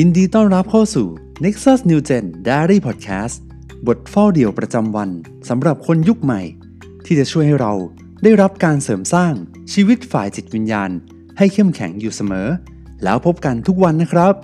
ยินดีต้อนรับเข้าสู่ Nexus New Gen Diary Podcast บทเฝ้าเดี่ยวประจำวันสำหรับคนยุคใหม่ ที่จะช่วยให้เราได้รับการเสริมสร้างชีวิตฝ่ายจิตวิญญาณ ให้เข้มแข็งอยู่เสมอ แล้วพบกันทุกวันนะครับ